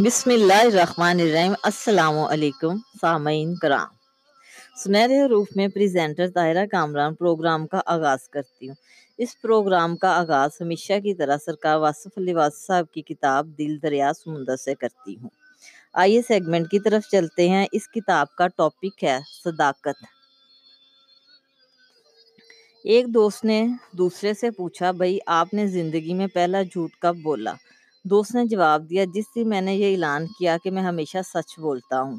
بسم اللہ الرحمن الرحیم السلام علیکم سامعین کرام سنہرے حروف میں پریزنٹر طاہرہ کامران پروگرام کا آغاز کرتی ہوں۔ اس پروگرام کا آغاز ہمیشہ کی طرح سرکار واصف علی واصف صاحب کی کتاب دل دریا سمندر سے کرتی ہوں۔ آئیے سیگمنٹ کی طرف چلتے ہیں۔ اس کتاب کا ٹاپک ہے صداقت۔ ایک دوست نے دوسرے سے پوچھا، بھائی، آپ نے زندگی میں پہلا جھوٹ کب بولا؟ دوست نے جواب دیا، جس دن میں نے یہ اعلان کیا کہ میں ہمیشہ سچ بولتا ہوں۔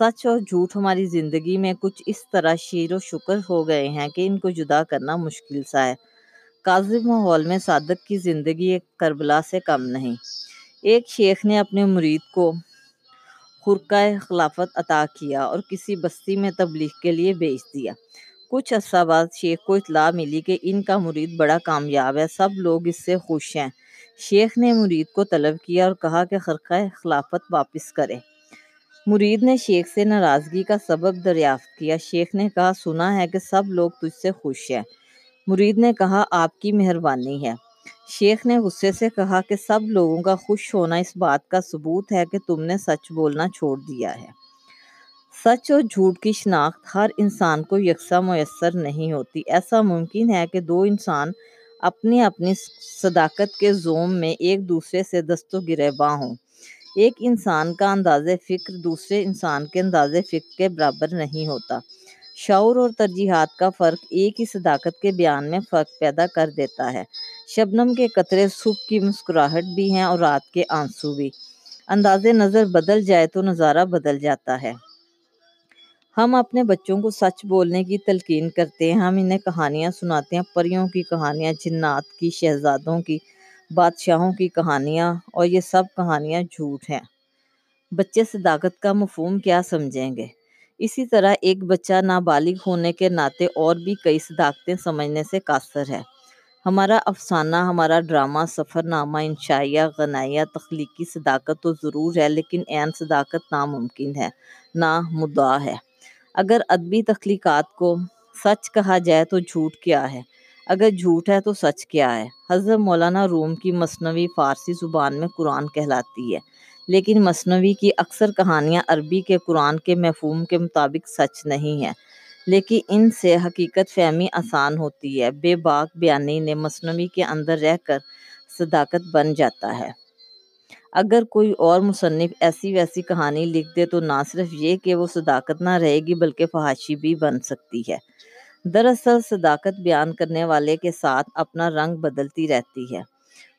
سچ اور جھوٹ ہماری زندگی میں کچھ اس طرح شیر و شکر ہو گئے ہیں کہ ان کو جدا کرنا مشکل سا ہے۔ کاذب ماحول میں صادق کی زندگی ایک کربلا سے کم نہیں۔ ایک شیخ نے اپنے مرید کو خرقہ خلافت عطا کیا اور کسی بستی میں تبلیغ کے لیے بیچ دیا۔ کچھ عرصہ بعد شیخ کو اطلاع ملی کہ ان کا مرید بڑا کامیاب ہے۔ سب لوگ اس سے خوش ہیں۔ شیخ نے مرید کو طلب کیا اور کہا کہ خرقہ خلافت واپس کرے۔ مرید نے شیخ سے ناراضگی کا سبب دریافت کیا۔ شیخ نے کہا، سنا ہے کہ سب لوگ تجھ سے خوش ہیں مرید نے کہا، آپ کی مہربانی ہے شیخ نے غصے سے کہا کہ، سب لوگوں کا خوش ہونا اس بات کا ثبوت ہے کہ تم نے سچ بولنا چھوڑ دیا ہے۔ سچ اور جھوٹ کی شناخت ہر انسان کو یکساں میسر نہیں ہوتی۔ ایسا ممکن ہے کہ دو انسان اپنی اپنی صداقت کے زوم میں ایک دوسرے سے دست و گریباں ہوں۔ ایک انسان کا انداز فکر دوسرے انسان کے انداز فکر کے برابر نہیں ہوتا۔ شعور اور ترجیحات کا فرق ایک ہی صداقت کے بیان میں فرق پیدا کر دیتا ہے۔ شبنم کے قطرے صبح کی مسکراہٹ بھی ہیں اور رات کے آنسو بھی۔ انداز نظر بدل جائے تو نظارہ بدل جاتا ہے۔ ہم اپنے بچوں کو سچ بولنے کی تلقین کرتے ہیں، ہم انہیں کہانیاں سناتے ہیں، پریوں کی کہانیاں، جنات کی، شہزادوں کی، بادشاہوں کی کہانیاں، اور یہ سب کہانیاں جھوٹ ہیں۔ بچے صداقت کا مفہوم کیا سمجھیں گے؟ اسی طرح ایک بچہ نابالغ ہونے کے ناطے اور بھی کئی صداقتیں سمجھنے سے قاصر ہے۔ ہمارا افسانہ، ہمارا ڈرامہ سفر نامہ انشائیہ، غنائیہ، تخلیقی صداقت تو ضرور ہے، لیکن عین صداقت ناممکن ہے نہ مدعا ہے۔ اگر ادبی تخلیقات کو سچ کہا جائے تو جھوٹ کیا ہے؟ اگر جھوٹ ہے تو سچ کیا ہے؟ حضرت مولانا روم کی مصنوعی فارسی زبان میں قرآن کہلاتی ہے، لیکن مصنوعی کی اکثر کہانیاں عربی کے قرآن کے مفہوم کے مطابق سچ نہیں ہیں، لیکن ان سے حقیقت فہمی آسان ہوتی ہے۔ بے باک بیانی نے مصنوعی کے اندر رہ کر صداقت بن جاتا ہے۔ اگر کوئی اور مصنف ایسی ویسی کہانی لکھ دے تو نہ صرف یہ کہ وہ صداقت نہ رہے گی بلکہ فحاشی بھی بن سکتی ہے۔ دراصل صداقت بیان کرنے والے کے ساتھ اپنا رنگ بدلتی رہتی ہے۔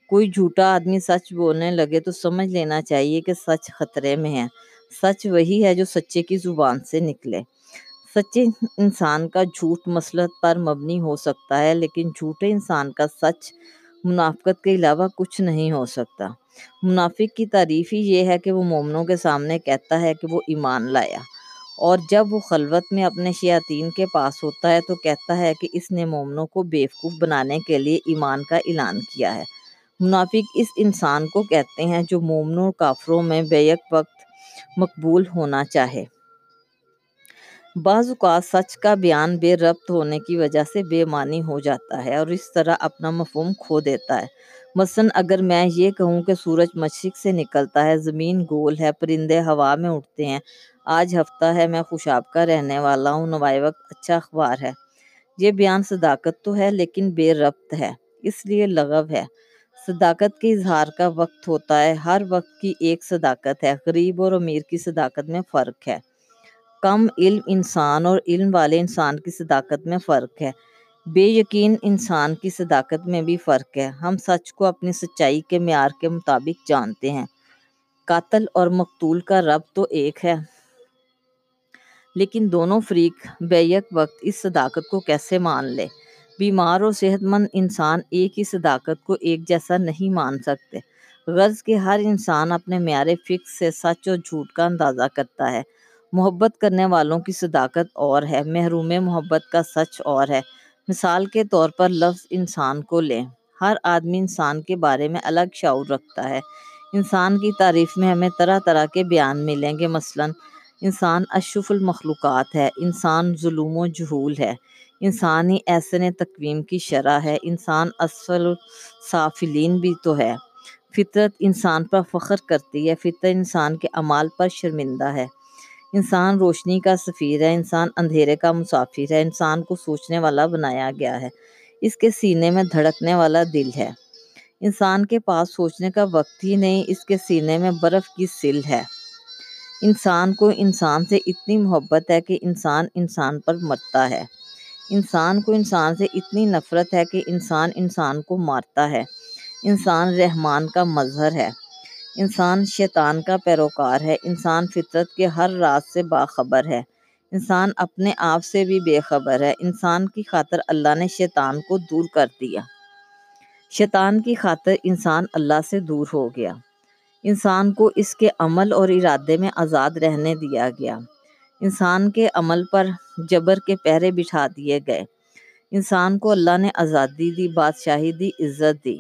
کوئی جھوٹا آدمی سچ بولنے لگے تو سمجھ لینا چاہیے کہ سچ خطرے میں ہے۔ سچ وہی ہے جو سچے کی زبان سے نکلے۔ سچے انسان کا جھوٹ مسلط پر مبنی ہو سکتا ہے، لیکن جھوٹے انسان کا سچ منافقت کے علاوہ کچھ نہیں ہو سکتا۔ منافق کی تعریف ہی یہ ہے کہ وہ مومنوں کے سامنے کہتا ہے کہ وہ ایمان لایا۔ اور جب وہ خلوت میں اپنے شیاطین کے پاس ہوتا ہے تو کہتا ہے کہ اس نے مومنوں کو بیوقوف بنانے کے لیے ایمان کا اعلان کیا ہے۔ منافق اس انسان کو کہتے ہیں جو مومنوں کافروں میں بیک وقت مقبول ہونا چاہے۔ بعض اوقات سچ کا بیان بے ربط ہونے کی وجہ سے بے معنی ہو جاتا ہے اور اس طرح اپنا مفہوم کھو دیتا ہے۔ مثلاً اگر میں یہ کہوں کہ سورج مشرق سے نکلتا ہے، زمین گول ہے، پرندے ہوا میں اٹھتے ہیں، آج ہفتہ ہے، میں خوشاب کا رہنے والا ہوں، نوائے وقت اچھا اخبار ہے۔ یہ بیان صداقت تو ہے، لیکن بے ربط ہے، اس لیے لغو ہے۔ صداقت کے اظہار کا وقت ہوتا ہے، ہر وقت کی ایک صداقت ہے، غریب اور امیر کی صداقت میں فرق ہے۔ کم علم انسان اور علم والے انسان کی صداقت میں فرق ہے۔ بے یقین انسان کی صداقت میں بھی فرق ہے۔ ہم سچ کو اپنی سچائی کے معیار کے مطابق جانتے ہیں۔ قاتل اور مقتول کا رب تو ایک ہے۔ لیکن دونوں فریق بیک وقت اس صداقت کو کیسے مان لے؟ بیمار اور صحت مند انسان ایک ہی صداقت کو ایک جیسا نہیں مان سکتے۔ غرض کہ ہر انسان اپنے معیار فکس سے سچ اور جھوٹ کا اندازہ کرتا ہے۔ محبت کرنے والوں کی صداقت اور ہے۔ محروم محبت کا سچ اور ہے۔ مثال کے طور پر لفظ انسان کو لیں۔ ہر آدمی انسان کے بارے میں الگ شعور رکھتا ہے۔ انسان کی تعریف میں ہمیں طرح طرح کے بیان ملیں گے۔ مثلاً، انسان اشرف المخلوقات ہے۔ انسان ظلم و جہول ہے۔ انسان ہی ایسن تقویم کی شرح ہے۔ انسان اسفل صافلین بھی تو ہے۔ فطرت انسان پر فخر کرتی ہے۔ فطرت انسان کے اعمال پر شرمندہ ہے۔ انسان روشنی کا سفیر ہے، انسان اندھیرے کا مسافر ہے، انسان کو سوچنے والا بنایا گیا ہے۔ اس کے سینے میں دھڑکنے والا دل ہے۔ انسان کے پاس سوچنے کا وقت ہی نہیں، اس کے سینے میں برف کی سل ہے۔ انسان کو انسان سے اتنی محبت ہے کہ انسان انسان پر مرتا ہے۔ انسان کو انسان سے اتنی نفرت ہے کہ انسان انسان کو مارتا ہے۔ انسان رحمان کا مظہر ہے۔ انسان شیطان کا پیروکار ہے، انسان فطرت کے ہر راز سے باخبر ہے۔ انسان اپنے آپ سے بھی بے خبر ہے، انسان کی خاطر اللہ نے شیطان کو دور کر دیا۔ شیطان کی خاطر انسان اللہ سے دور ہو گیا۔ انسان کو اس کے عمل اور ارادے میں آزاد رہنے دیا گیا۔ انسان کے عمل پر جبر کے پہرے بٹھا دیے گئے۔ انسان کو اللہ نے آزادی دی، بادشاہی دی، عزت دی۔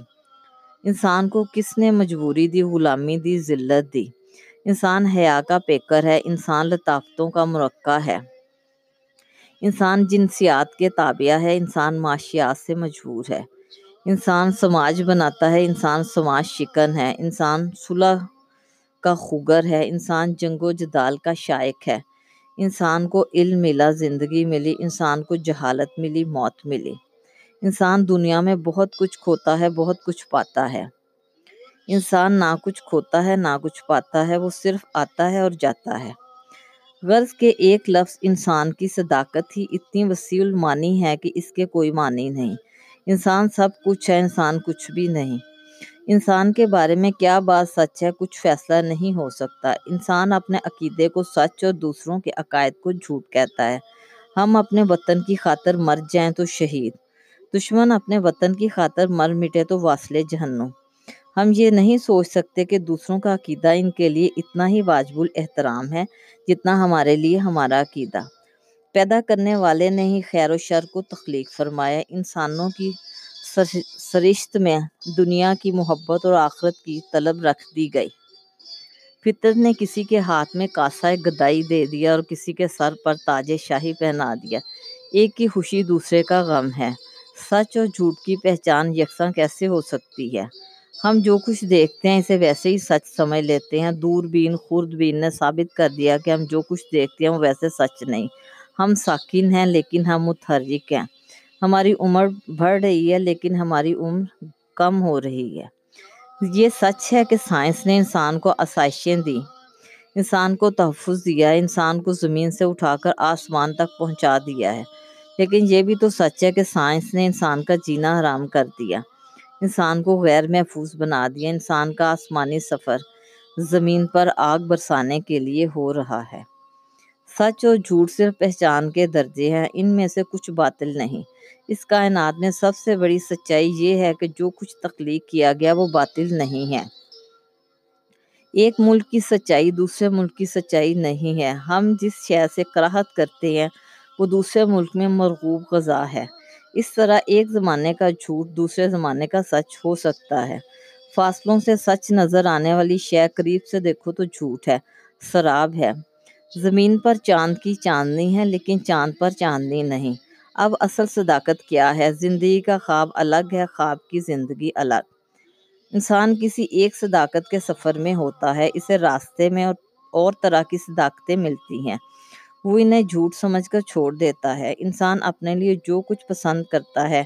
انسان کو کس نے مجبوری دی، غلامی دی، ذلت دی؟ انسان حیا کا پیکر ہے، انسان لطافتوں کا مرقع ہے۔ انسان جنسیات کے تابعہ ہے، انسان معاشیات سے مجبور ہے۔ انسان سماج بناتا ہے، انسان سماج شکن ہے۔ انسان صلح کا خوگر ہے، انسان جنگ و جدال کا شائق ہے۔ انسان کو علم ملا، زندگی ملی۔ انسان کو جہالت ملی، موت ملی۔ انسان دنیا میں بہت کچھ کھوتا ہے، بہت کچھ پاتا ہے۔ انسان نہ کچھ کھوتا ہے، نہ کچھ پاتا ہے، وہ صرف آتا ہے اور جاتا ہے۔ غرض کے ایک لفظ انسان کی صداقت ہی اتنی وسیع المانی ہے کہ اس کے کوئی معنی نہیں۔ انسان سب کچھ ہے، انسان کچھ بھی نہیں۔ انسان کے بارے میں کیا بات سچ ہے، کچھ فیصلہ نہیں ہو سکتا۔ انسان اپنے عقیدے کو سچ اور دوسروں کے عقائد کو جھوٹ کہتا ہے۔ ہم اپنے وطن کی خاطر مر جائیں تو شہید۔ دشمن اپنے وطن کی خاطر مر مٹے تو واصل جہنم۔ ہم یہ نہیں سوچ سکتے کہ دوسروں کا عقیدہ ان کے لیے اتنا ہی واجب الاحترام ہے جتنا ہمارے لیے ہمارا عقیدہ۔ پیدا کرنے والے نے ہی خیر و شر کو تخلیق فرمایا۔ انسانوں کی سرشت میں دنیا کی محبت اور آخرت کی طلب رکھ دی گئی۔ فطرت نے کسی کے ہاتھ میں کاسہ گدائی دے دیا اور کسی کے سر پر تاج شاہی پہنا دیا۔ ایک کی خوشی دوسرے کا غم ہے۔ سچ اور جھوٹ کی پہچان یکساں کیسے ہو سکتی ہے؟ ہم جو کچھ دیکھتے ہیں اسے ویسے ہی سچ سمجھ لیتے ہیں۔ دور بین خورد بین نے ثابت کر دیا کہ ہم جو کچھ دیکھتے ہیں وہ ویسے سچ نہیں۔ ہم ساکن ہیں لیکن ہم متحرک ہیں۔ ہماری عمر بڑھ رہی ہے لیکن ہماری عمر کم ہو رہی ہے۔ یہ سچ ہے کہ سائنس نے انسان کو آسائشیں دی انسان کو تحفظ دیا انسان کو زمین سے اٹھا کر آسمان تک پہنچا دیا ہے۔ لیکن یہ بھی تو سچ ہے کہ سائنس نے انسان کا جینا حرام کر دیا۔ انسان کو غیر محفوظ بنا دیا۔ انسان کا آسمانی سفر زمین پر آگ برسانے کے لیے ہو رہا ہے۔ سچ اور جھوٹ صرف پہچان کے درجے ہیں، ان میں سے کچھ باطل نہیں۔ اس کائنات میں سب سے بڑی سچائی یہ ہے کہ جو کچھ تخلیق کیا گیا وہ باطل نہیں ہے۔ ایک ملک کی سچائی دوسرے ملک کی سچائی نہیں ہے۔ ہم جس شے سے کراہت کرتے ہیں وہ دوسرے ملک میں مرغوب غذا ہے۔ اس طرح ایک زمانے کا جھوٹ دوسرے زمانے کا سچ ہو سکتا ہے۔ فاصلوں سے سچ نظر آنے والی شے قریب سے دیکھو تو جھوٹ ہے، سراب ہے۔ زمین پر چاند کی چاندنی ہے، لیکن چاند پر چاندنی نہیں۔ اب اصل صداقت کیا ہے؟ زندگی کا خواب الگ ہے، خواب کی زندگی الگ۔ انسان کسی ایک صداقت کے سفر میں ہوتا ہے، اسے راستے میں اور طرح کی صداقتیں ملتی ہیں۔ وہ انہیں جھوٹ سمجھ کر چھوڑ دیتا ہے۔ انسان اپنے لیے جو کچھ پسند کرتا ہے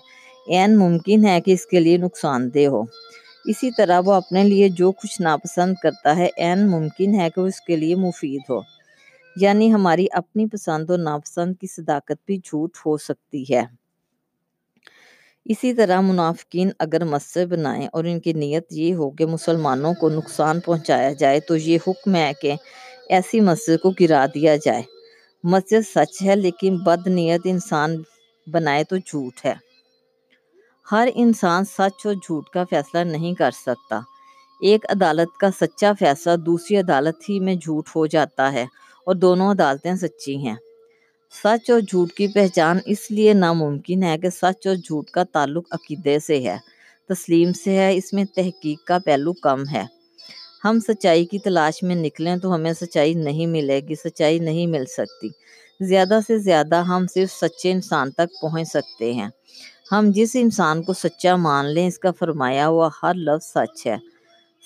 این ممکن ہے کہ اس کے لیے نقصان دہ ہو۔ اسی طرح وہ اپنے لیے جو کچھ ناپسند کرتا ہے این ممکن ہے کہ وہ اس کے لیے مفید ہو۔ یعنی ہماری اپنی پسند اور ناپسند کی صداقت بھی جھوٹ ہو سکتی ہے۔ اسی طرح منافقین اگر مسجد بنائیں اور ان کی نیت یہ ہو کہ مسلمانوں کو نقصان پہنچایا جائے، تو یہ حکم ہے کہ ایسی مسجد کو گرا دیا جائے۔ مسجد سچ ہے، لیکن بد نیت انسان بنائے تو جھوٹ ہے۔ ہر انسان سچ اور جھوٹ کا فیصلہ نہیں کر سکتا۔ ایک عدالت کا سچا فیصلہ دوسری عدالت ہی میں جھوٹ ہو جاتا ہے، اور دونوں عدالتیں سچی ہیں۔ سچ اور جھوٹ کی پہچان اس لیے ناممکن ہے کہ سچ اور جھوٹ کا تعلق عقیدے سے ہے، تسلیم سے ہے، اس میں تحقیق کا پہلو کم ہے۔ ہم سچائی کی تلاش میں نکلیں تو ہمیں سچائی نہیں ملے گی، سچائی نہیں مل سکتی۔ زیادہ سے زیادہ ہم صرف سچے انسان تک پہنچ سکتے ہیں۔ ہم جس انسان کو سچا مان لیں، اس کا فرمایا ہوا ہر لفظ سچ ہے۔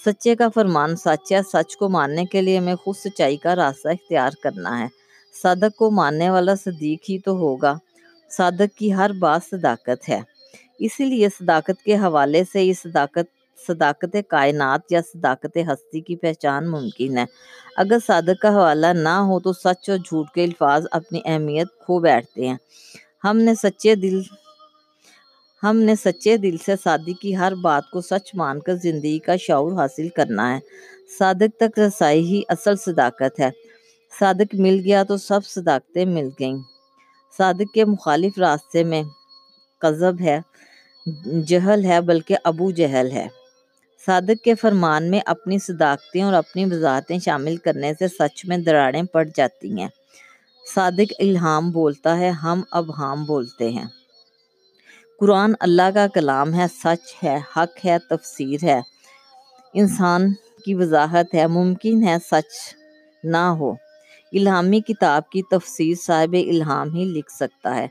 سچے کا فرمان سچ ہے، سچ کو ماننے کے لیے ہمیں خود سچائی کا راستہ اختیار کرنا ہے۔ صادق کو ماننے والا صدیق ہی تو ہوگا۔ صادق کی ہر بات صداقت ہے۔ اسی لیے صداقت کے حوالے سے یہ صداقت صداقت کائنات یا صداقت ہستی کی پہچان ممکن ہے۔ اگر صادق کا حوالہ نہ ہو تو سچ اور جھوٹ کے الفاظ اپنی اہمیت کھو بیٹھتے ہیں۔ ہم نے سچے دل، ہم نے سچے دل سے صادق کی ہر بات کو سچ مان کر زندگی کا شعور حاصل کرنا ہے۔ صادق تک رسائی ہی اصل صداقت ہے۔ صادق مل گیا تو سب صداقتیں مل گئیں۔ صادق کے مخالف راستے میں قذب ہے، جہل ہے، بلکہ ابو جہل ہے۔ صادق کے فرمان میں اپنی صداقتیں اور اپنی وضاحتیں شامل کرنے سے سچ میں دراڑیں پڑ جاتی ہیں۔ صادق الہام بولتا ہے، ہم اب ہم بولتے ہیں۔ قرآن اللہ کا کلام ہے، سچ ہے، حق ہے، تفسیر ہے۔ انسان کی وضاحت ہے، ممکن ہے سچ نہ ہو۔ الہامی کتاب کی تفسیر صاحب الہام ہی لکھ سکتا ہے۔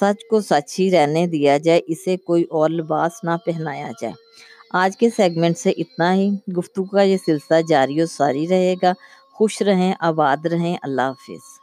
سچ کو سچ ہی رہنے دیا جائے، اسے کوئی اور لباس نہ پہنایا جائے۔ آج کے سیگمنٹ سے اتنا ہی۔ گفتگو کا یہ سلسلہ جاری و ساری رہے گا۔ خوش رہیں، آباد رہیں۔ اللہ حافظ۔